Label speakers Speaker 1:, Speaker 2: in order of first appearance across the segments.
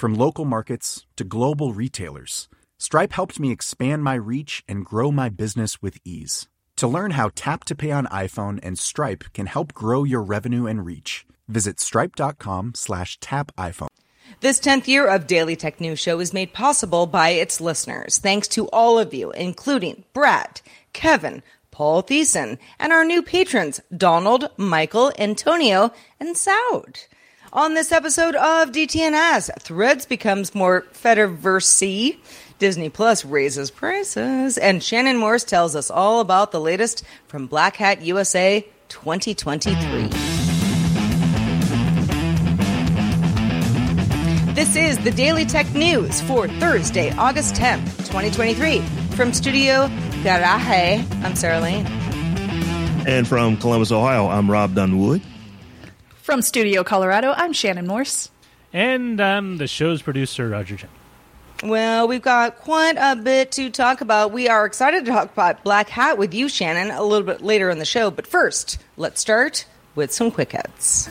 Speaker 1: From local markets to global retailers, Stripe helped me expand my reach and grow my business with ease. To learn how Tap to Pay on iPhone and Stripe can help grow your revenue and reach, visit stripe.com slash tap iPhone.
Speaker 2: This 10th year of Daily Tech News Show is made possible by its listeners. Thanks to all of you, including Brad, Kevin, Paul Thiessen, and our new patrons, Donald, Michael, Antonio, and Saud. On this episode of DTNS, Threads becomes more Fediverse Disney Plus raises prices, and Shannon Morse tells us all about the latest from Black Hat USA 2023. This is the Daily Tech News for Thursday, August 10th, 2023. From Studio Garaje, I'm Sarah Lane.
Speaker 3: And from Columbus, Ohio, I'm Robb Dunewood.
Speaker 4: From Studio Colorado, I'm Shannon Morse.
Speaker 5: And I'm the show's producer, Roger Chang.
Speaker 2: Well, we've got quite a bit to talk about. We are excited to talk about Black Hat with you, Shannon, a little bit later in the show. But first, let's start with some quick hits.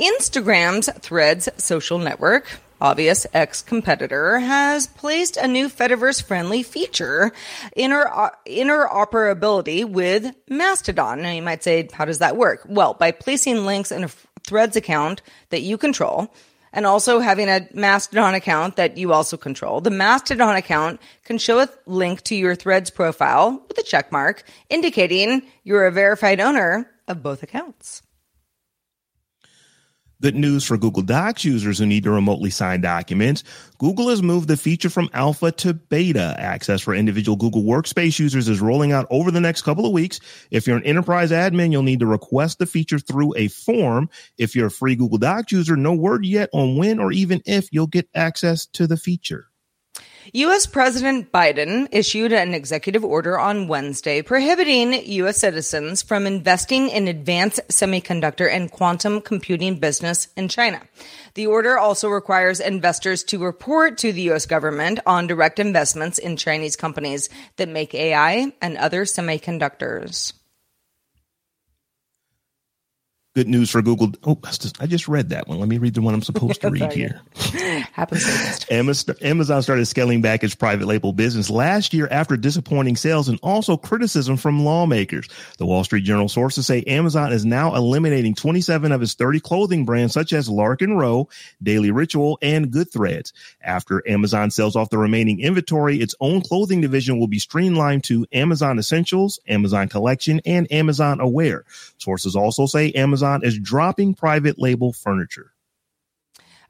Speaker 2: Instagram's Threads social network, obvious ex competitor, has placed a new Fediverse friendly feature, inter- interoperability with Mastodon. Now, you might say, how does that work? Well, by placing links in a Threads account that you control, and also having a Mastodon account that you also control. The Mastodon account can show a link to your Threads profile with a check mark indicating you're a verified owner of both accounts.
Speaker 3: Good news for Google Docs users who need to remotely sign documents. Google has moved the feature from alpha to beta. Access for individual Google Workspace users is rolling out over the next couple of weeks. If you're an enterprise admin, you'll need to request the feature through a form. If you're a free Google Docs user, no word yet on when or even if you'll get access to the feature.
Speaker 2: U.S. President Biden issued an executive order on Wednesday prohibiting U.S. citizens from investing in advanced semiconductor and quantum computing business in China. The order also requires investors to report to the U.S. government on direct investments in Chinese companies that make AI and other semiconductors.
Speaker 3: Good news for Google. Oh, I just read that one. Let me read the one I'm supposed to read here.
Speaker 2: Happens.
Speaker 3: Amazon started scaling back its private label business last year after disappointing sales and also criticism from lawmakers. The Wall Street Journal sources say Amazon is now eliminating 27 of its 30 clothing brands, such as Lark & Ro, Daily Ritual, and Good Threads. After Amazon sells off the remaining inventory, its own clothing division will be streamlined to Amazon Essentials, Amazon Collection, and Amazon Aware. Sources also say Amazon Amazon is dropping private label furniture.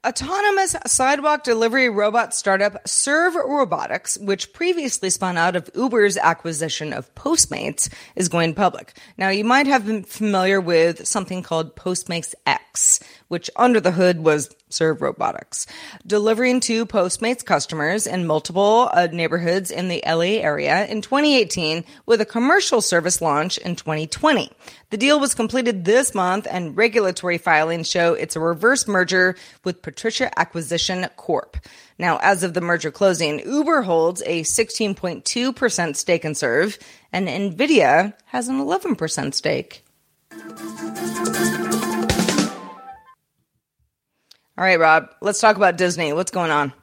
Speaker 2: Autonomous sidewalk delivery robot startup Serve Robotics, which previously spun out of Uber's acquisition of Postmates, is going public. Now, you might have been familiar with something called Postmates X, which under the hood was Serve Robotics, delivering to Postmates customers in multiple uh, neighborhoods in the LA area in 2018 with a commercial service launch in 2020. The deal was completed this month and regulatory filings show it's a reverse merger with Patricia Acquisition Corp. Now, as of the merger closing, Uber holds a 16.2% stake in Serve and Nvidia has an 11% stake. All right, Robb, let's talk about Disney. What's going on?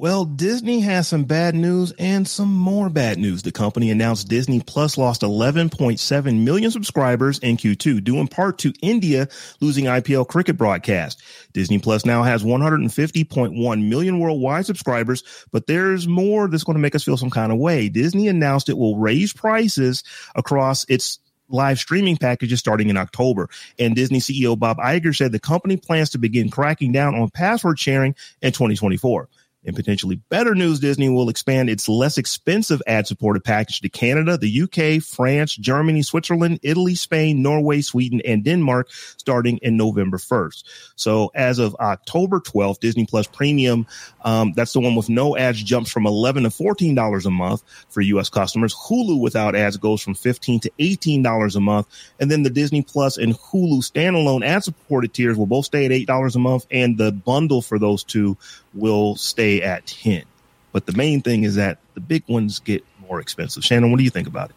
Speaker 3: Well, Disney has some bad news and some more bad news. The company announced Disney Plus lost 11.7 million subscribers in Q2, due in part to India losing IPL cricket broadcast. Disney Plus now has 150.1 million worldwide subscribers, but there's more that's going to make us feel some kind of way. Disney announced it will raise prices across its live streaming packages starting in October. And Disney CEO Bob Iger said the company plans to begin cracking down on password sharing in 2024. In potentially better news, Disney will expand its less expensive ad supported package to Canada, the UK, France, Germany, Switzerland, Italy, Spain, Norway, Sweden, and Denmark starting in November 1st. So as of October 12th, Disney Plus Premium, um, that's the one with no ads jumps from 11 to $14 a month for US customers. Hulu without ads goes from 15 to $18 a month. And then the Disney Plus and Hulu standalone ad supported tiers will both stay at $8 a month. And the bundle for those two will stay at 10. But the main thing is that the big ones get more expensive. Shannon, what do you think about it?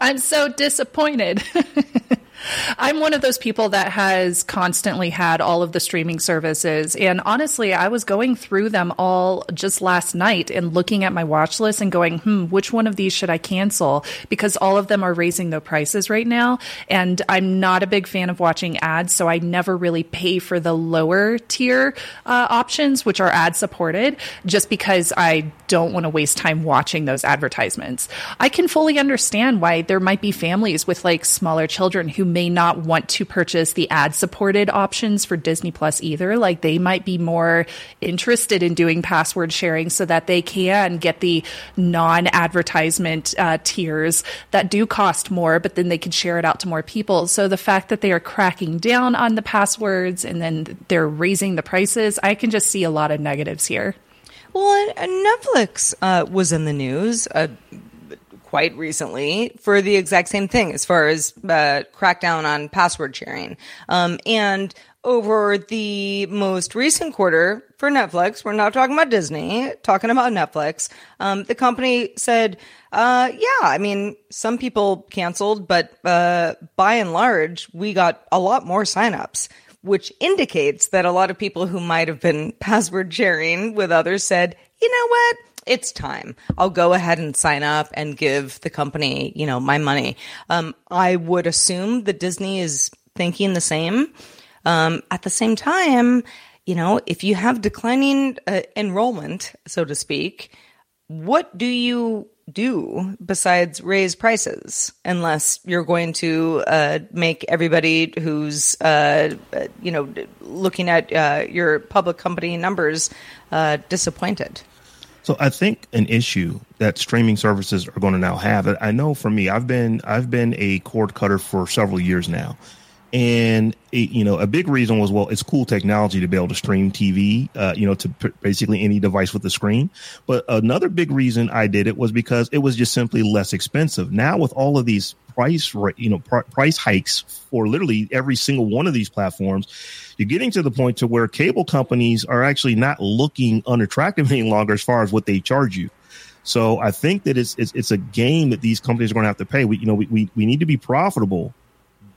Speaker 4: I'm so disappointed. I'm one of those people that has constantly had all of the streaming services. And honestly, I was going through them all just last night and looking at my watch list and going, hmm, which one of these should I cancel? Because all of them are raising their prices right now. And I'm not a big fan of watching ads. So I never really pay for the lower tier uh, options, which are ad supported, just because I don't want to waste time watching those advertisements. I can fully understand why there might be families with like smaller children who may not want to purchase the ad supported options for Disney Plus either. Like they might be more interested in doing password sharing so that they can get the non advertisement uh, tiers that do cost more, but then they can share it out to more people. So the fact that they are cracking down on the passwords and then they're raising the prices, I can just see a lot of negatives here.
Speaker 2: Well, Netflix uh, was in the news. Uh, quite recently for the exact same thing as far as uh, crackdown on password sharing. Um, and over the most recent quarter for Netflix, we're not talking about Disney, talking about Netflix. Um, the company said, uh, yeah, I mean, some people canceled, but uh, by and large, we got a lot more signups which indicates that a lot of people who might have been password sharing with others said, you know what? It's time. I'll go ahead and sign up and give the company, you know, my money. Um, I would assume that Disney is thinking the same. Um, at the same time, you know, if you have declining uh, enrollment, so to speak, what do you do besides raise prices unless you're going to uh, make everybody who's uh, you know looking at uh, your public company numbers uh, disappointed
Speaker 3: so I think an issue that streaming services are going to now have. I know for me, I've been I've been a cord cutter for several years now, and it, you know a big reason was well, it's cool technology to be able to stream TV, uh, you know, to p- basically any device with a screen. But another big reason I did it was because it was just simply less expensive. Now with all of these price you know pr- price hikes for literally every single one of these platforms you're getting to the point to where cable companies are actually not looking unattractive any longer as far as what they charge you. So I think that it's it's, it's a game that these companies are going to have to pay. We you know we, we we need to be profitable,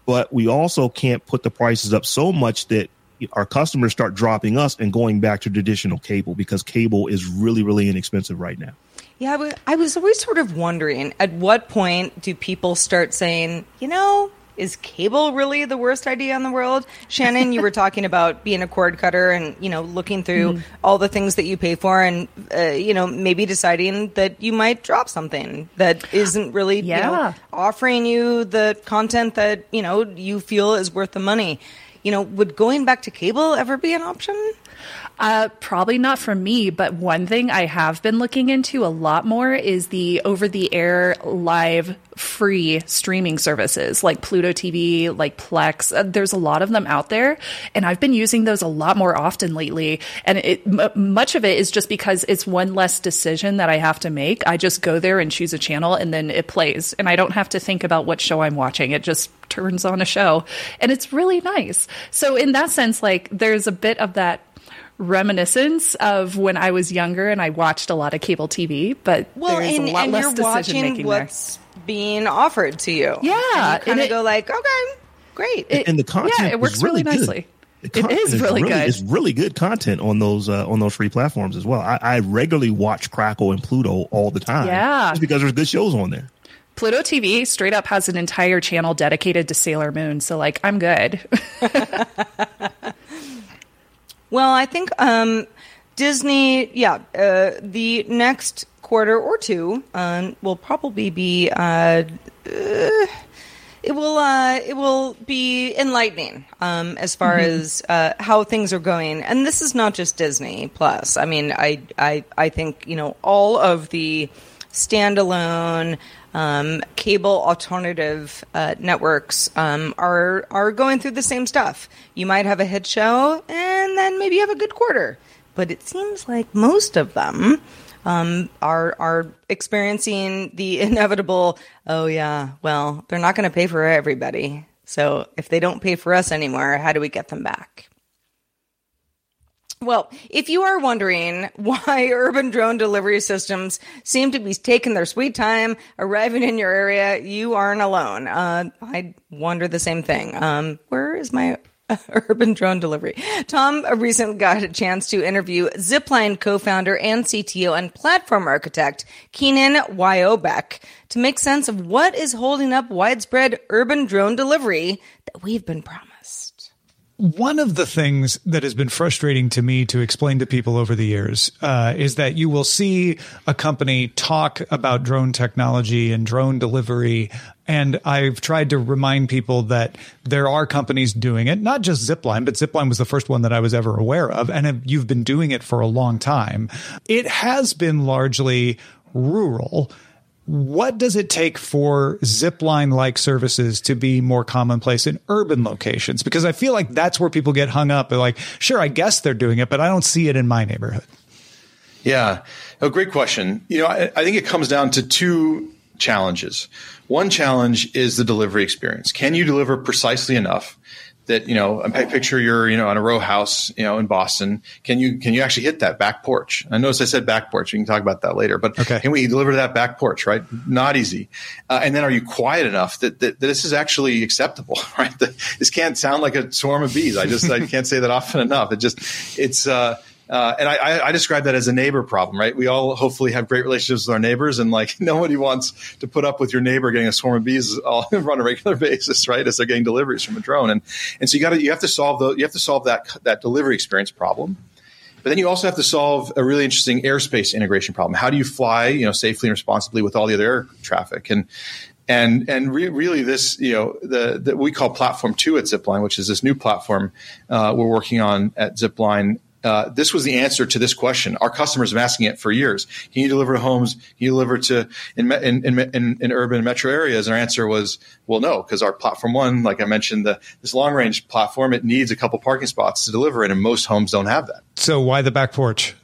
Speaker 3: but we also can't put the prices up so much that our customers start dropping us and going back to traditional cable because cable is really really inexpensive right now.
Speaker 2: Yeah, I was always sort of wondering at what point do people start saying, you know, is cable really the worst idea in the world? Shannon, you were talking about being a cord cutter and, you know, looking through mm. all the things that you pay for and, uh, you know, maybe deciding that you might drop something that isn't really, yeah. you know, offering you the content that, you know, you feel is worth the money. You know, would going back to cable ever be an option?
Speaker 4: Uh, probably not for me, but one thing I have been looking into a lot more is the over the air live free streaming services like Pluto TV, like Plex. Uh, there's a lot of them out there, and I've been using those a lot more often lately. And it, m- much of it is just because it's one less decision that I have to make. I just go there and choose a channel, and then it plays, and I don't have to think about what show I'm watching. It just turns on a show, and it's really nice. So in that sense, like there's a bit of that reminiscence of when I was younger and I watched a lot of cable TV, but well, there's and, a lot less decision making
Speaker 2: what's there. being offered to you.
Speaker 4: Yeah,
Speaker 2: and you kind of go like, okay, great.
Speaker 3: It, and the content, yeah, it works really, really nicely.
Speaker 4: it is really,
Speaker 3: really,
Speaker 4: good.
Speaker 3: It's really good content on those uh, on those free platforms as well. I, I regularly watch Crackle and Pluto all the time.
Speaker 4: Yeah.
Speaker 3: just because there's good shows on there.
Speaker 4: Pluto TV straight up has an entire channel dedicated to Sailor Moon. So, like, I'm good.
Speaker 2: Well, I think um, Disney, yeah, uh, the next quarter or two um, will probably be. Uh, uh, it will uh, it will be enlightening um, as far as uh, how things are going, and this is not just Disney Plus. I mean, I I I think you know all of the standalone um, cable alternative uh, networks um, are are going through the same stuff. You might have a hit show, and then maybe you have a good quarter. But it seems like most of them um, are are experiencing the inevitable. Oh yeah, well they're not going to pay for everybody. So if they don't pay for us anymore, how do we get them back? Well, if you are wondering why urban drone delivery systems seem to be taking their sweet time arriving in your area, you aren't alone. Uh, I wonder the same thing. Um, where is my urban drone delivery? Tom recently got a chance to interview Zipline co-founder and CTO and platform architect Keenan Wyrobek to make sense of what is holding up widespread urban drone delivery that we've been promised.
Speaker 6: One of the things that has been frustrating to me to explain to people over the years uh, is that you will see a company talk about drone technology and drone delivery. And I've tried to remind people that there are companies doing it, not just Zipline, but Zipline was the first one that I was ever aware of. And you've been doing it for a long time. It has been largely rural what does it take for zipline like services to be more commonplace in urban locations? Because i feel like that's where people get hung up. They're like sure i guess they're doing it but i don't see it in my neighborhood.
Speaker 7: Yeah. A great question. You know I, I think it comes down to two challenges. One challenge is the delivery experience. Can you deliver precisely enough that you know I picture you're you know on a row house you know in Boston. Can you can you actually hit that back porch? I notice I said back porch. We can talk about that later but
Speaker 6: Okay.
Speaker 7: can we deliver to that back porch right? Not easy. Uh, and then are you quiet enough that, that, that this is actually acceptable right? That this can't sound like a swarm of bees. I just I can't say that often enough. It just it's uh uh, and I, I, describe that as a neighbor problem, right? We all hopefully have great relationships with our neighbors, and like nobody wants to put up with your neighbor getting a swarm of bees all, on a regular basis, right? As they're getting deliveries from a drone, and and so you got to you have to solve the you have to solve that that delivery experience problem. But then you also have to solve a really interesting airspace integration problem. How do you fly, you know, safely and responsibly with all the other air traffic? And and and re- really, this you know the that we call Platform Two at Zipline, which is this new platform uh, we're working on at Zipline. Uh, this was the answer to this question. Our customers have been asking it for years. Can you deliver to homes? Can you deliver to in in, in, in, urban metro areas? And our answer was, well, no, because our platform one, like I mentioned, the, this long range platform, it needs a couple parking spots to deliver it, and most homes don't have that.
Speaker 6: so why the back porch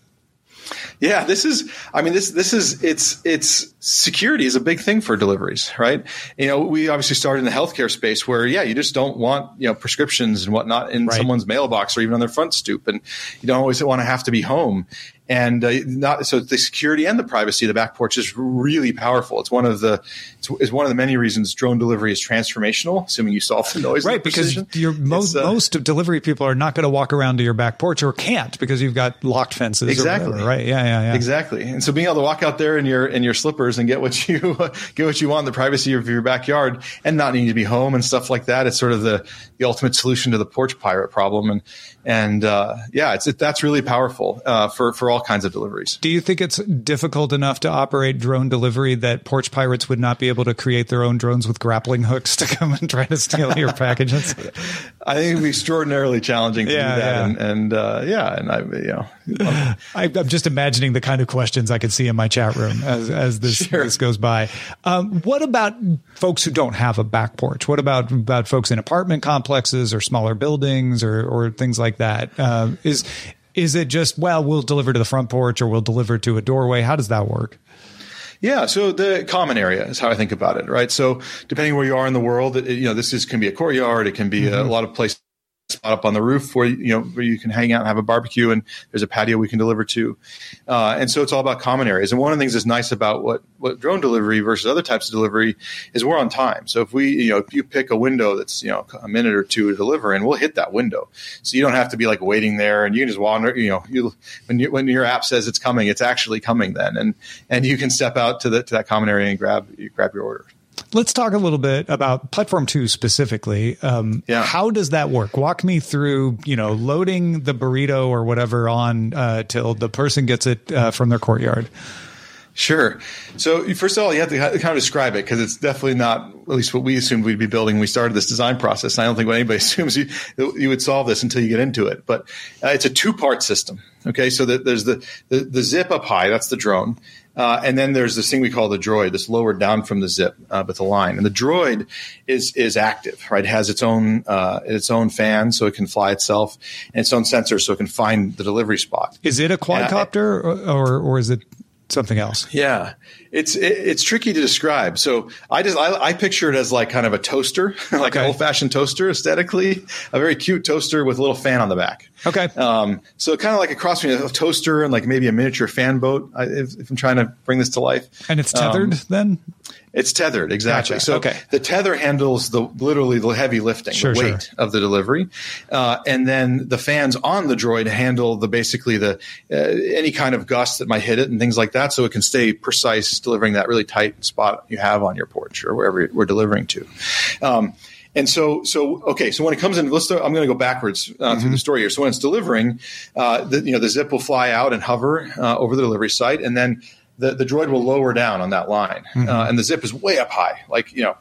Speaker 7: Yeah, this is. I mean, this this is. It's it's security is a big thing for deliveries, right? You know, we obviously started in the healthcare space where, yeah, you just don't want you know prescriptions and whatnot in
Speaker 6: Right.
Speaker 7: someone's mailbox or even on their front stoop, and you don't always want to have to be home. And uh, not so the security and the privacy of the back porch is really powerful. It's one of the it's, it's one of the many reasons drone delivery is transformational. Assuming you solve the noise,
Speaker 6: right
Speaker 7: the
Speaker 6: because your most
Speaker 7: uh,
Speaker 6: most delivery people are not going to walk around to your back porch or can't because you've got locked fences
Speaker 7: Exactly.
Speaker 6: or whatever, right yeah yeah yeah
Speaker 7: Exactly. And so being able to walk out there in your in your slippers and get what you get what you want in the privacy of your backyard and not needing to be home and stuff like that. It's sort of the the ultimate solution to the porch pirate problem. And and uh, yeah, it's it, that's really powerful uh, for for all kinds of deliveries.
Speaker 6: Do you think it's difficult enough to operate drone delivery that porch pirates would not be able to create their own drones with grappling hooks to come and try to steal your packages?
Speaker 7: I think it'd be extraordinarily challenging to
Speaker 6: Yeah,
Speaker 7: do that.
Speaker 6: yeah.
Speaker 7: And, and uh, yeah, and I you know
Speaker 6: I, I'm just imagining the kind of questions I could see in my chat room as, as this,
Speaker 7: Sure.
Speaker 6: this goes by. Um, what about folks who don't have a back porch? What about about folks in apartment complexes or smaller buildings or or things like that? Uh, is is it just well we'll deliver to the front porch or we'll deliver to a doorway? How does that work?
Speaker 7: Yeah, so the common area is how I think about it, right? So depending where you are in the world, it, you know, this is can be a courtyard, it can be a mm-hmm. lot of places spot up on the roof where you know where you can hang out and have a barbecue, and there's a patio we can deliver to, uh, and so it's all about common areas. And one of the things that's nice about what what drone delivery versus other types of delivery is we're on time. So if we you know if you pick a window that's you know a minute or two to deliver, and we'll hit that window, so you don't have to be like waiting there, and you can just wander. You know, you when you, when your app says it's coming, it's actually coming then, and and you can step out to the to that common area and grab you grab your order.
Speaker 6: Let's talk a little bit about Platform Two specifically. Um,
Speaker 7: Yeah.
Speaker 6: How does that work? Walk me through, you know, loading the burrito or whatever on uh, till the person gets it uh, from their courtyard.
Speaker 7: Sure. So first of all, you have to kind of describe it because it's definitely not at least what we assumed we'd be building when we started this design process. And I don't think what anybody assumes you you would solve this until you get into it. But uh, it's a two part system. Okay, so that there's the, the the zip up high, that's the drone. Uh, and then there's this thing we call the droid, that's lowered down from the zip uh, with the line. And the droid is is active, right? It has its own uh, its own fan, so it can fly itself, and its own sensor, so it can find the delivery spot.
Speaker 6: Is it a quadcopter or or is it something else?
Speaker 7: Yeah, it's it, it's tricky to describe. So I just I, I picture it as like kind of a toaster, like an old fashioned toaster aesthetically, a very cute toaster with a little fan on the back.
Speaker 6: Okay.
Speaker 7: Um, so kind of like a cross between a toaster and like maybe a miniature fan boat. If, if I'm trying to bring this to life,
Speaker 6: And it's tethered
Speaker 7: Um,
Speaker 6: then?
Speaker 7: It's tethered exactly.
Speaker 6: Gotcha.
Speaker 7: So
Speaker 6: Okay.
Speaker 7: the tether handles the literally the heavy lifting,
Speaker 6: Sure,
Speaker 7: the weight
Speaker 6: sure.
Speaker 7: of the delivery, uh, and then the fans on the droid handle the basically the uh, any kind of gust that might hit it and things like that, so it can stay precise, delivering that really tight spot you have on your porch or wherever we're delivering to. Um, and so, so okay. So when it comes in, let's. I'm going to go backwards uh, through the story here. So when it's delivering, uh, the, you know, the zip will fly out and hover uh, over the delivery site, and then the, the droid will lower down on that line, uh, and the zip is way up high, like you know,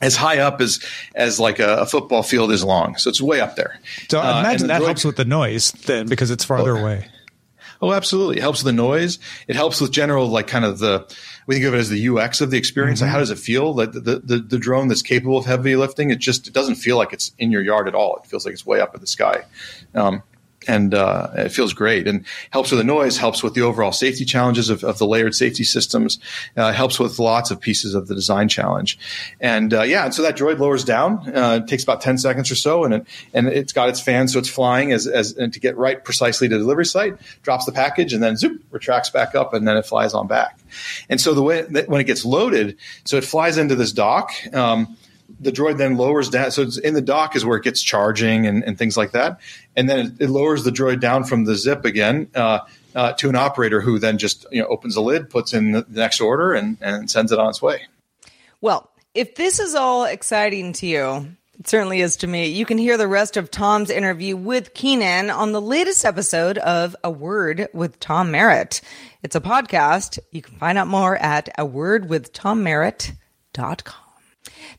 Speaker 7: as high up as as like a, a football field is long. So it's way up there.
Speaker 6: So I
Speaker 7: Uh,
Speaker 6: imagine that
Speaker 7: droid-
Speaker 6: helps with the noise then because it's farther away.
Speaker 7: Oh, absolutely. It helps with the noise. It helps with general, like kind of the, we think of it as the UX of the experience. Like how does it feel? Like the, the, the drone that's capable of heavy lifting, it just, it doesn't feel like it's in your yard at all. It feels like it's way up in the sky. Um, and uh, it feels great. And helps with the noise helps with the overall safety challenges of, of the layered safety systems uh, helps with lots of pieces of the design challenge. And uh, yeah and so that droid lowers down uh, it takes about 10 seconds or so and it, and it's got its fan so it's flying as, as and to get right precisely to delivery site drops the package and then zoop retracts back up and then it flies on back. And so the way that when it gets loaded so it flies into this dock um, the droid then lowers down. So it's in the dock is where it gets charging and, and things like that. And then it, it lowers the droid down from the zip again uh, uh, to an operator who then just you know opens the lid, puts in the, next order, and, and sends it on its way.
Speaker 2: Well, if this is all exciting to you, it certainly is to me. You can hear the rest of Tom's interview with Keenan on the latest episode of A Word with Tom Merritt. It's a podcast. You can find out more at a wordwithtommerritt.com.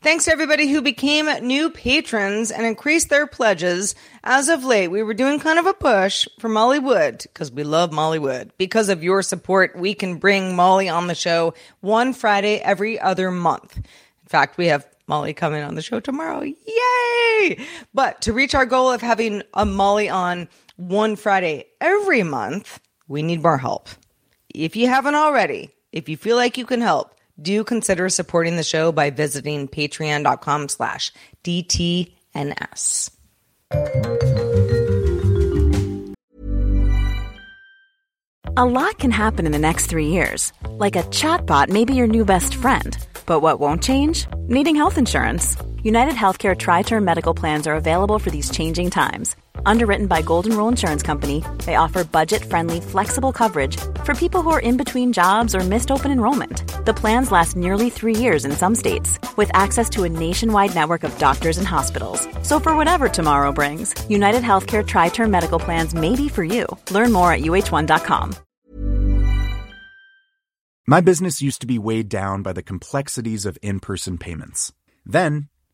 Speaker 2: Thanks to everybody who became new patrons and increased their pledges. As of late, we were doing kind of a push for Molly Wood because we love Molly Wood. Because of your support, we can bring Molly on the show one Friday every other month. In fact, we have Molly coming on the show tomorrow. Yay! But to reach our goal of having a Molly on one Friday every month, we need more help. If you haven't already, if you feel like you can help, do consider supporting the show by visiting patreon.com slash DTNS.
Speaker 8: A lot can happen in the next three years. Like a chatbot may be your new best friend. But what won't change? Needing health insurance. United Healthcare Tri Term Medical Plans are available for these changing times. Underwritten by Golden Rule Insurance Company, they offer budget friendly, flexible coverage for people who are in between jobs or missed open enrollment. The plans last nearly three years in some states, with access to a nationwide network of doctors and hospitals. So for whatever tomorrow brings, United Healthcare Tri Term Medical Plans may be for you. Learn more at uh1.com.
Speaker 1: My business used to be weighed down by the complexities of in person payments. Then,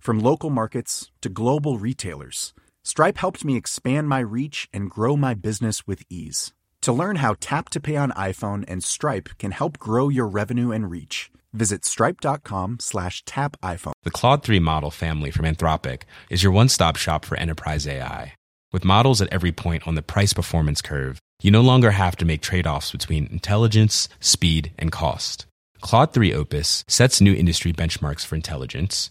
Speaker 1: From local markets to global retailers, Stripe helped me expand my reach and grow my business with ease. To learn how Tap to Pay on iPhone and Stripe can help grow your revenue and reach, visit stripe.com slash tap iPhone.
Speaker 9: The Claude 3 model family from Anthropic is your one-stop shop for enterprise AI. With models at every point on the price performance curve, you no longer have to make trade-offs between intelligence, speed, and cost. Claude 3 Opus sets new industry benchmarks for intelligence.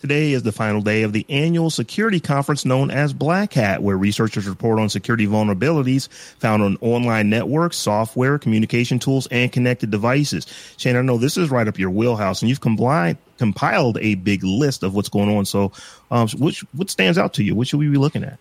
Speaker 3: Today is the final day of the annual security conference known as Black Hat, where researchers report on security vulnerabilities found on online networks, software, communication tools, and connected devices. Shane, I know this is right up your wheelhouse, and you've compiled compiled a big list of what's going on. So, um, which what stands out to you? What should we be looking at?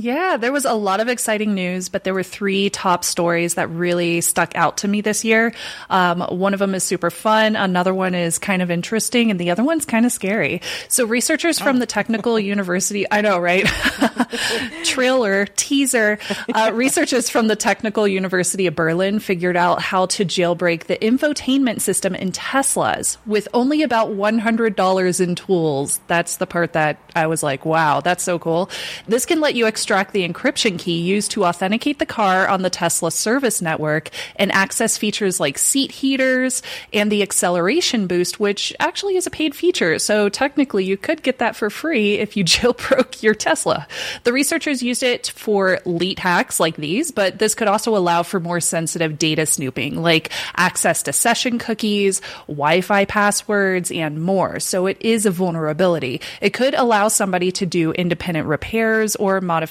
Speaker 4: Yeah, there was a lot of exciting news, but there were three top stories that really stuck out to me this year. Um, one of them is super fun, another one is kind of interesting, and the other one's kind of scary. So, researchers from the Technical University, I know, right? Trailer, teaser. Uh, researchers from the Technical University of Berlin figured out how to jailbreak the infotainment system in Teslas with only about $100 in tools. That's the part that I was like, wow, that's so cool. This can let you extract the encryption key used to authenticate the car on the Tesla service network and access features like seat heaters and the acceleration boost, which actually is a paid feature. So technically, you could get that for free if you jailbroke your Tesla. The researchers used it for leet hacks like these, but this could also allow for more sensitive data snooping, like access to session cookies, Wi Fi passwords, and more. So it is a vulnerability. It could allow somebody to do independent repairs or modifications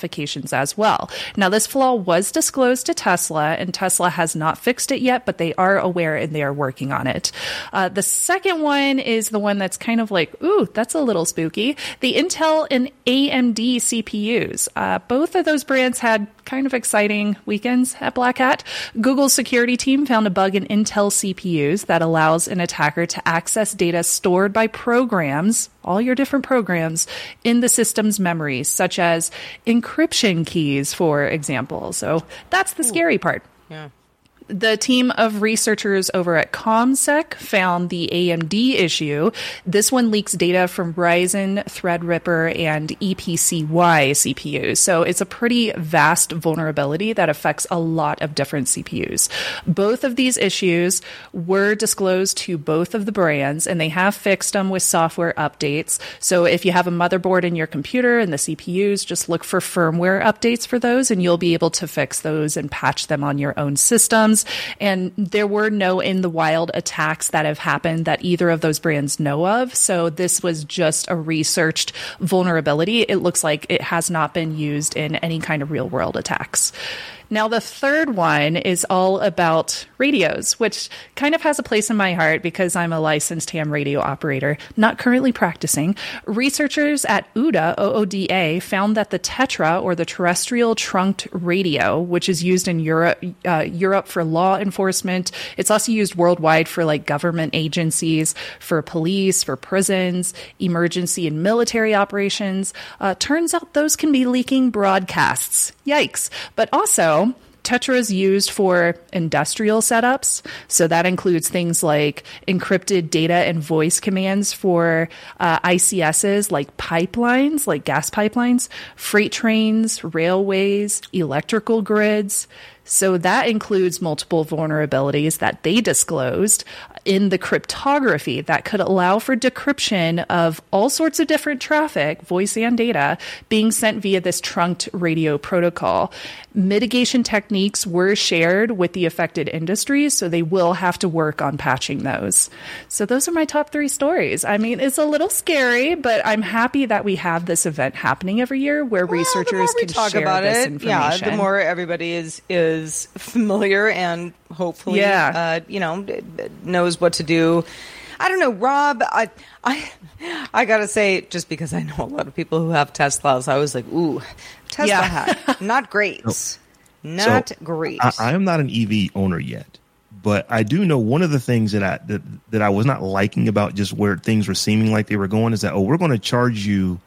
Speaker 4: as well. Now, this flaw was disclosed to Tesla, and Tesla has not fixed it yet, but they are aware and they are working on it. Uh, the second one is the one that's kind of like, ooh, that's a little spooky. The Intel and AMD CPUs. Uh, both of those brands had kind of exciting weekends at Black Hat. Google's security team found a bug in Intel CPUs that allows an attacker to access data stored by programs, all your different programs, in the system's memory, such as encryption keys, for example. So that's the scary part.
Speaker 2: Yeah.
Speaker 4: The team of researchers over at ComSec found the AMD issue. This one leaks data from Ryzen, Threadripper, and EPYC CPUs. So it's a pretty vast vulnerability that affects a lot of different CPUs. Both of these issues were disclosed to both of the brands, and they have fixed them with software updates. So if you have a motherboard in your computer and the CPUs, just look for firmware updates for those, and you'll be able to fix those and patch them on your own systems. And there were no in the wild attacks that have happened that either of those brands know of. So this was just a researched vulnerability. It looks like it has not been used in any kind of real world attacks. Now, the third one is all about radios, which kind of has a place in my heart because I'm a licensed ham radio operator, not currently practicing. Researchers at OODA, OODA, found that the Tetra, or the terrestrial trunked radio, which is used in Europe, uh, Europe for law enforcement, it's also used worldwide for like government agencies, for police, for prisons, emergency and military operations. Uh, turns out those can be leaking broadcasts. Yikes. But also, Tetra is used for industrial setups. So that includes things like encrypted data and voice commands for uh, ICSs like pipelines, like gas pipelines, freight trains, railways, electrical grids. So that includes multiple vulnerabilities that they disclosed in the cryptography that could allow for decryption of all sorts of different traffic, voice and data, being sent via this trunked radio protocol. Mitigation techniques were shared with the affected industries, so they will have to work on patching those. So those are my top three stories. I mean, it's a little scary, but I'm happy that we have this event happening every year where
Speaker 2: Well,
Speaker 4: researchers
Speaker 2: the more we
Speaker 4: can
Speaker 2: talk
Speaker 4: share
Speaker 2: about
Speaker 4: this
Speaker 2: it,
Speaker 4: information.
Speaker 2: yeah, the more everybody is is familiar and hopefully,
Speaker 4: Yeah.
Speaker 2: uh, you know, d- d- knows what to do. I don't know, Robb. I I I gotta say, just because I know a lot of people who have Teslas, I was like, ooh, Tesla
Speaker 4: Yeah.
Speaker 2: hat, not great, not
Speaker 3: So,
Speaker 2: great.
Speaker 3: I, I am not an EV owner yet, But I do know one of the things that I that, that I was not liking about just where things were seeming like they were going is that oh we're going to charge you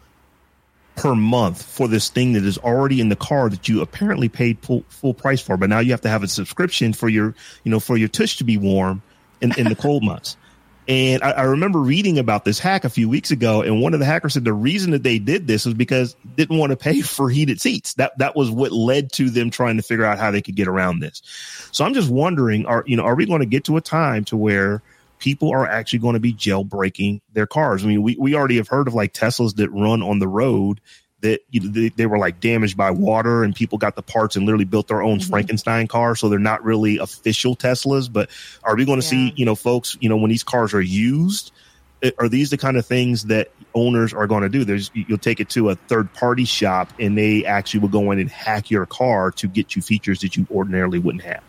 Speaker 3: per month for this thing that is already in the car that you apparently paid full, full price for, but now you have to have a subscription for your you know for your tush to be warm in, in the cold months. And I, I, remember reading about this hack a few weeks ago, and one of the hackers said the reason that they did this was because didn't want to pay for heated seats. That that was what led to them trying to figure out how they could get around this. So I'm just wondering, are you know, are we going to get to a time to where people are actually going to be jailbreaking their cars? I mean, we, we already have heard of like Teslas that run on the road that you know, they, they, were like damaged by water and people got the parts and literally built their own mm-hmm. Frankenstein car. So they're not really official Teslas, but are we going to yeah. see, you know, folks, you know, when these cars are used, eh, are these the kind of things that owners are going to do? There's, you'll take it to a third party shop and they actually will go in and hack your car to get you features that you ordinarily wouldn't have.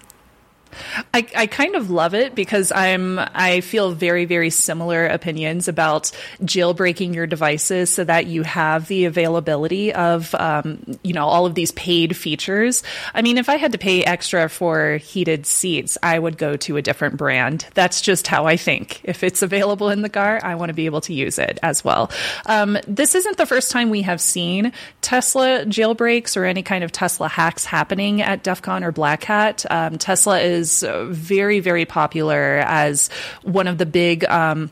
Speaker 4: I, I kind of love it because I'm I feel very very similar opinions about jailbreaking your devices so that you have the availability of um, you know all of these paid features. I mean, if I had to pay extra for heated seats, I would go to a different brand. That's just how I think. If it's available in the car, I want to be able to use it as well. Um, this isn't the first time we have seen Tesla jailbreaks or any kind of Tesla hacks happening at DEF CON or Black Hat. Um, Tesla is is very, very popular as one of the big, um,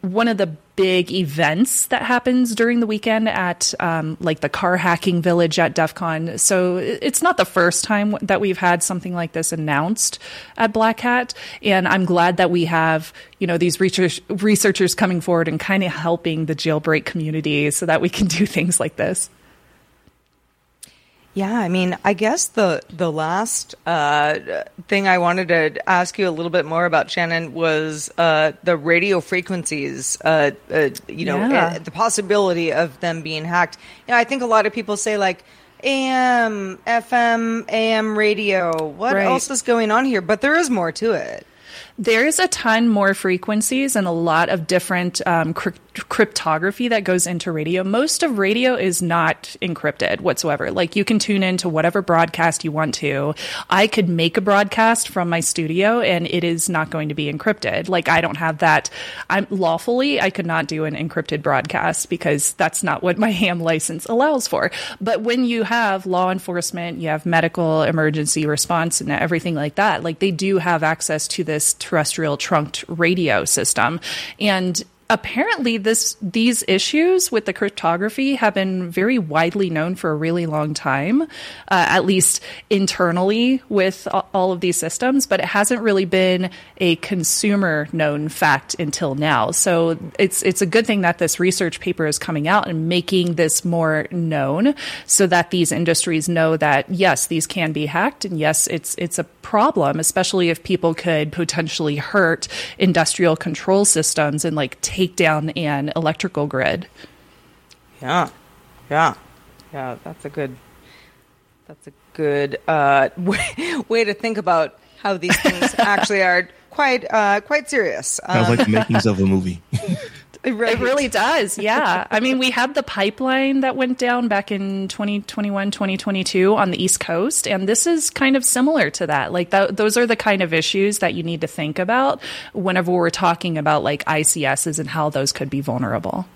Speaker 4: one of the big events that happens during the weekend at um, like the car hacking village at DEF CON. So it's not the first time that we've had something like this announced at Black Hat. And I'm glad that we have, you know, these research- researchers coming forward and kind of helping the jailbreak community so that we can do things like this.
Speaker 2: Yeah, I mean, I guess the the last uh, thing I wanted to ask you a little bit more about, Shannon, was uh, the radio frequencies. Uh, uh you know, yeah. the possibility of them being hacked. You know, I think a lot of people say like AM, FM, AM radio. What right. else is going on here? But there is more to it.
Speaker 4: There's a ton more frequencies and a lot of different um, crypt- cryptography that goes into radio. Most of radio is not encrypted whatsoever. Like you can tune into whatever broadcast you want to. I could make a broadcast from my studio and it is not going to be encrypted. Like I don't have that. I'm lawfully, I could not do an encrypted broadcast because that's not what my ham license allows for. But when you have law enforcement, you have medical emergency response and everything like that, like they do have access to this terrestrial trunked radio system. And apparently this these issues with the cryptography have been very widely known for a really long time uh, at least internally with all of these systems but it hasn't really been a consumer known fact until now. So it's it's a good thing that this research paper is coming out and making this more known so that these industries know that yes these can be hacked and yes it's it's a problem especially if people could potentially hurt industrial control systems and like take down an electrical grid.
Speaker 2: Yeah, yeah, yeah. That's a good. That's a good uh, way, way to think about how these things actually are quite uh, quite serious.
Speaker 3: Sounds like the makings of a movie.
Speaker 4: Right. It really does. Yeah. I mean, we had the pipeline that went down back in 2021, 2022 on the East Coast. And this is kind of similar to that. Like, th- those are the kind of issues that you need to think about whenever we're talking about like ICSs and how those could be vulnerable.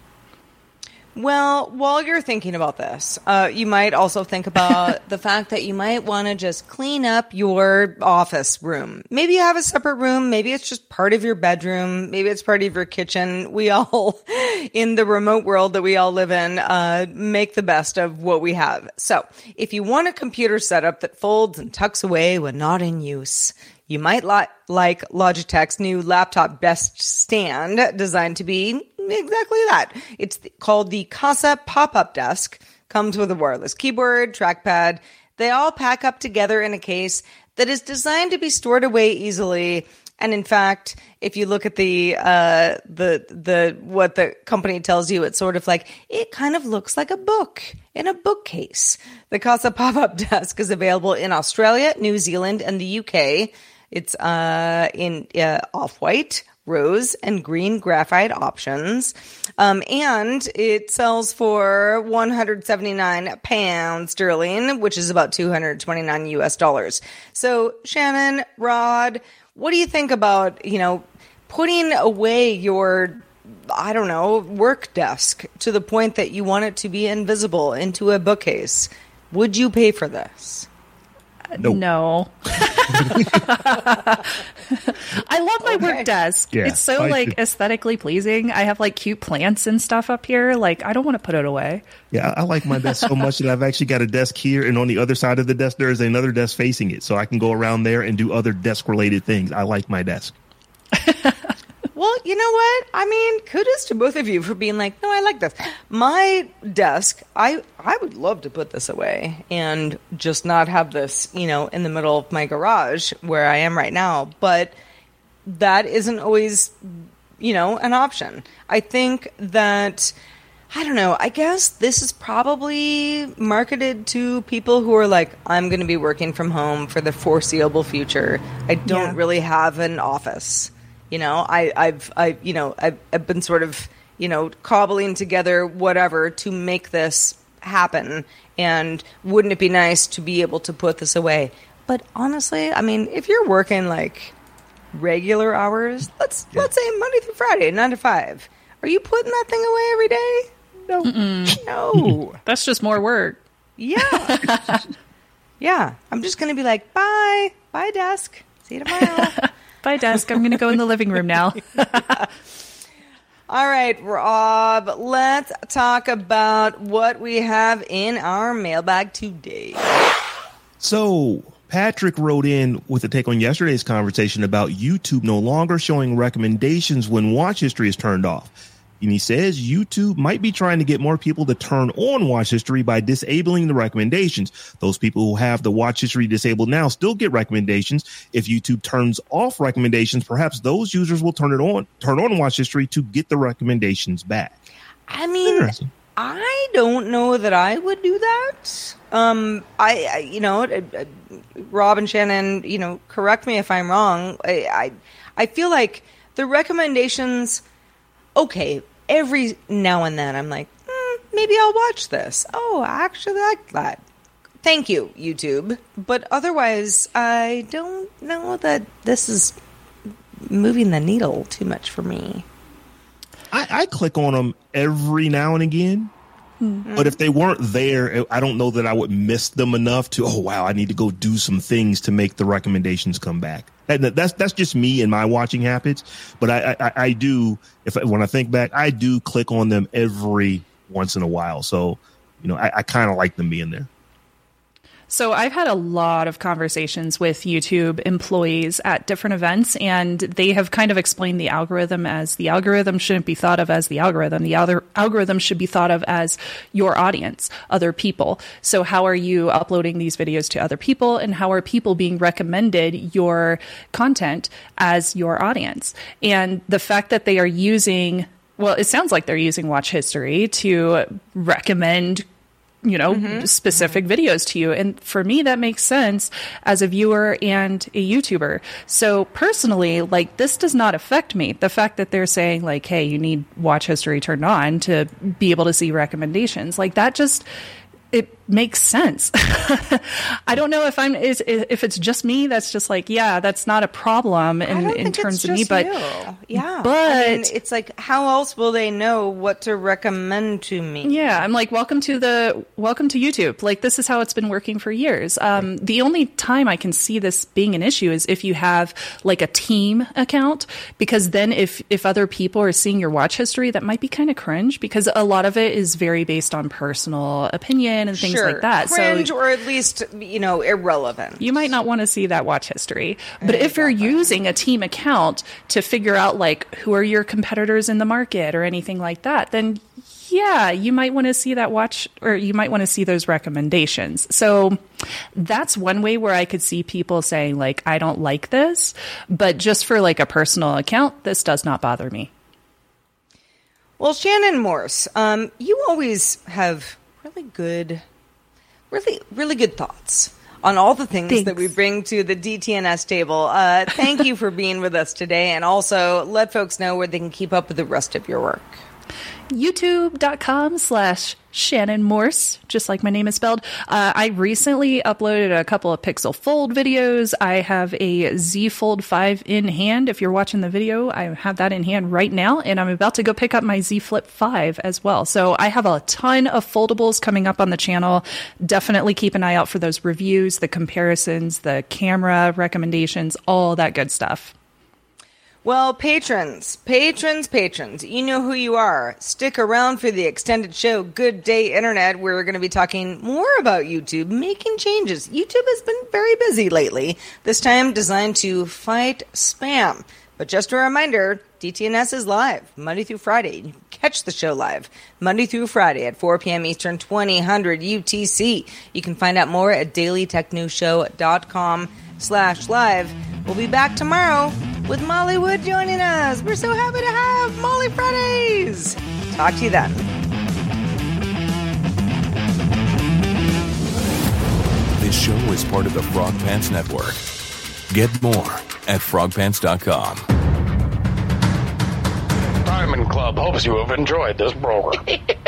Speaker 2: Well, while you're thinking about this, uh, you might also think about the fact that you might want to just clean up your office room. Maybe you have a separate room. Maybe it's just part of your bedroom. Maybe it's part of your kitchen. We all, in the remote world that we all live in, uh, make the best of what we have. So if you want a computer setup that folds and tucks away when not in use, you might li- like Logitech's new laptop desk stand designed to be exactly that. It's called the Casa Pop-Up Desk. Comes with a wireless keyboard, trackpad. They all pack up together in a case that is designed to be stored away easily. And in fact, if you look at the uh, the the what the company tells you, it's sort of like it kind of looks like a book in a bookcase. The Casa Pop Up Desk is available in Australia, New Zealand, and the UK. It's uh, in uh, off white, rose and green graphite options. Um, and it sells for 179 pounds sterling, which is about 229 US dollars. So, Shannon, Rod, what do you think about, you know, putting away your I don't know, work desk to the point that you want it to be invisible into a bookcase. Would you pay for this?
Speaker 3: Nope.
Speaker 4: No. I love my
Speaker 2: Okay.
Speaker 4: work desk.
Speaker 3: Yeah,
Speaker 4: it's so
Speaker 3: I
Speaker 4: like
Speaker 3: do.
Speaker 4: aesthetically pleasing. I have like cute plants and stuff up here. Like I don't want to put it away.
Speaker 3: Yeah, I I like my desk so much that I've actually got a desk here, and on the other side of the desk there is another desk facing it, so I can go around there and do other desk related things. I like my desk.
Speaker 2: Well, you know what? I mean, kudos to both of you for being like, no, I like this. My desk, I I would love to put this away and just not have this, you know, in the middle of my garage where I am right now. But that isn't always, you know, an option. I think that I don't know. I guess this is probably marketed to people who are like, I'm going to be working from home for the foreseeable future. I don't
Speaker 4: Yeah.
Speaker 2: really have an office. You know, I, I've, I, you know, I've, I've been sort of, you know, cobbling together whatever to make this happen. And wouldn't it be nice to be able to put this away? But honestly, I mean, if you're working like regular hours, let's let's say Monday through Friday, nine to five. Are you putting that thing away every day? No, no.
Speaker 4: That's just more work.
Speaker 2: Yeah, yeah. I'm just gonna be like, bye, bye, desk. See you tomorrow.
Speaker 4: Bye, desk. I'm going to go in the living room now.
Speaker 2: All right, Robb. Let's talk about what we have in our mailbag today.
Speaker 3: So Patrick wrote in with a take on yesterday's conversation about YouTube no longer showing recommendations when watch history is turned off. And he says YouTube might be trying to get more people to turn on watch history by disabling the recommendations. Those people who have the watch history disabled now still get recommendations. If YouTube turns off recommendations, perhaps those users will turn it on, turn on watch history to get the recommendations back.
Speaker 2: I mean, I don't know that I would do that. Um, I, I you know, uh, uh, Robb and Shannon, you know, correct me if I'm wrong. I, I, I feel like the recommendations, okay, every now and then I'm like, hmm, maybe I'll watch this. Oh, I actually like that. Thank you, YouTube. But otherwise, I don't know that this is moving the needle too much for me.
Speaker 3: I, I click on them every now and again. Mm. But if they weren't there, I don't know that I would miss them enough to. Oh wow, I need to go do some things to make the recommendations come back. And that's that's just me and my watching habits. But I I, I do if when I think back, I do click on them every once in a while. So you know, I, I kind of like them being there.
Speaker 4: So I've had a lot of conversations with YouTube employees at different events, and they have kind of explained the algorithm as the algorithm shouldn't be thought of as the algorithm. The other algorithm should be thought of as your audience, other people. So how are you uploading these videos to other people, and how are people being recommended your content as your audience? And the fact that they are using well, it sounds like they're using watch history to recommend you know, mm-hmm. specific mm-hmm. videos to you. And for me, that makes sense as a viewer and a YouTuber. So personally, like this does not affect me. The fact that they're saying like, Hey, you need watch history turned on to be able to see recommendations like that just, it makes sense. I don't know if I'm is if it's just me that's just like yeah that's not a problem in in terms of me but
Speaker 2: you. yeah,
Speaker 4: but
Speaker 2: I mean, it's like how else will they know what to recommend to me?
Speaker 4: Yeah, I'm like, welcome to the welcome to YouTube. Like this is how it's been working for years. Um, the only time I can see this being an issue is if you have like a team account, because then if if other people are seeing your watch history, that might be kind of cringe because a lot of it is very based on personal opinion and things
Speaker 2: sure.
Speaker 4: like that.
Speaker 2: Cringe
Speaker 4: so
Speaker 2: or at least you know irrelevant.
Speaker 4: you might not want to see that watch history. But if you're using a team account to figure out like who are your competitors in the market or anything like that, then yeah, you might want to see that watch or you might want to see those recommendations. So that's one way where I could see people saying like I don't like this, but just for like a personal account, this does not bother me.
Speaker 2: Well, Shannon Morse, um, you always have really good, really, really good thoughts on all the things that we bring to the DTNS table. Uh, thank you for being with us today, and also let folks know where they can keep up with the rest of your work.
Speaker 4: youtube.com slash Shannon Morse, just like my name is spelled. Uh, I recently uploaded a couple of Pixel Fold videos. I have a Z Fold 5 in hand. If you're watching the video, I have that in hand right now, and I'm about to go pick up my Z Flip 5 as well. So I have a ton of foldables coming up on the channel. Definitely keep an eye out for those reviews, the comparisons, the camera recommendations, all that good stuff.
Speaker 2: Well, patrons, patrons, patrons, you know who you are. Stick around for the extended show, Good Day Internet, where we're going to be talking more about YouTube making changes. YouTube has been very busy lately, this time designed to fight spam. But just a reminder, DTNS is live Monday through Friday. You can catch the show live Monday through Friday at 4 p.m. Eastern, 2000 UTC. You can find out more at dailytechnewsshow.com slash live. We'll be back tomorrow with Molly Wood joining us. We're so happy to have Molly Fridays. Talk to you then.
Speaker 10: This show is part of the Frog Pants Network. Get more at frogpants.com.
Speaker 11: Diamond Club hopes you have enjoyed this program.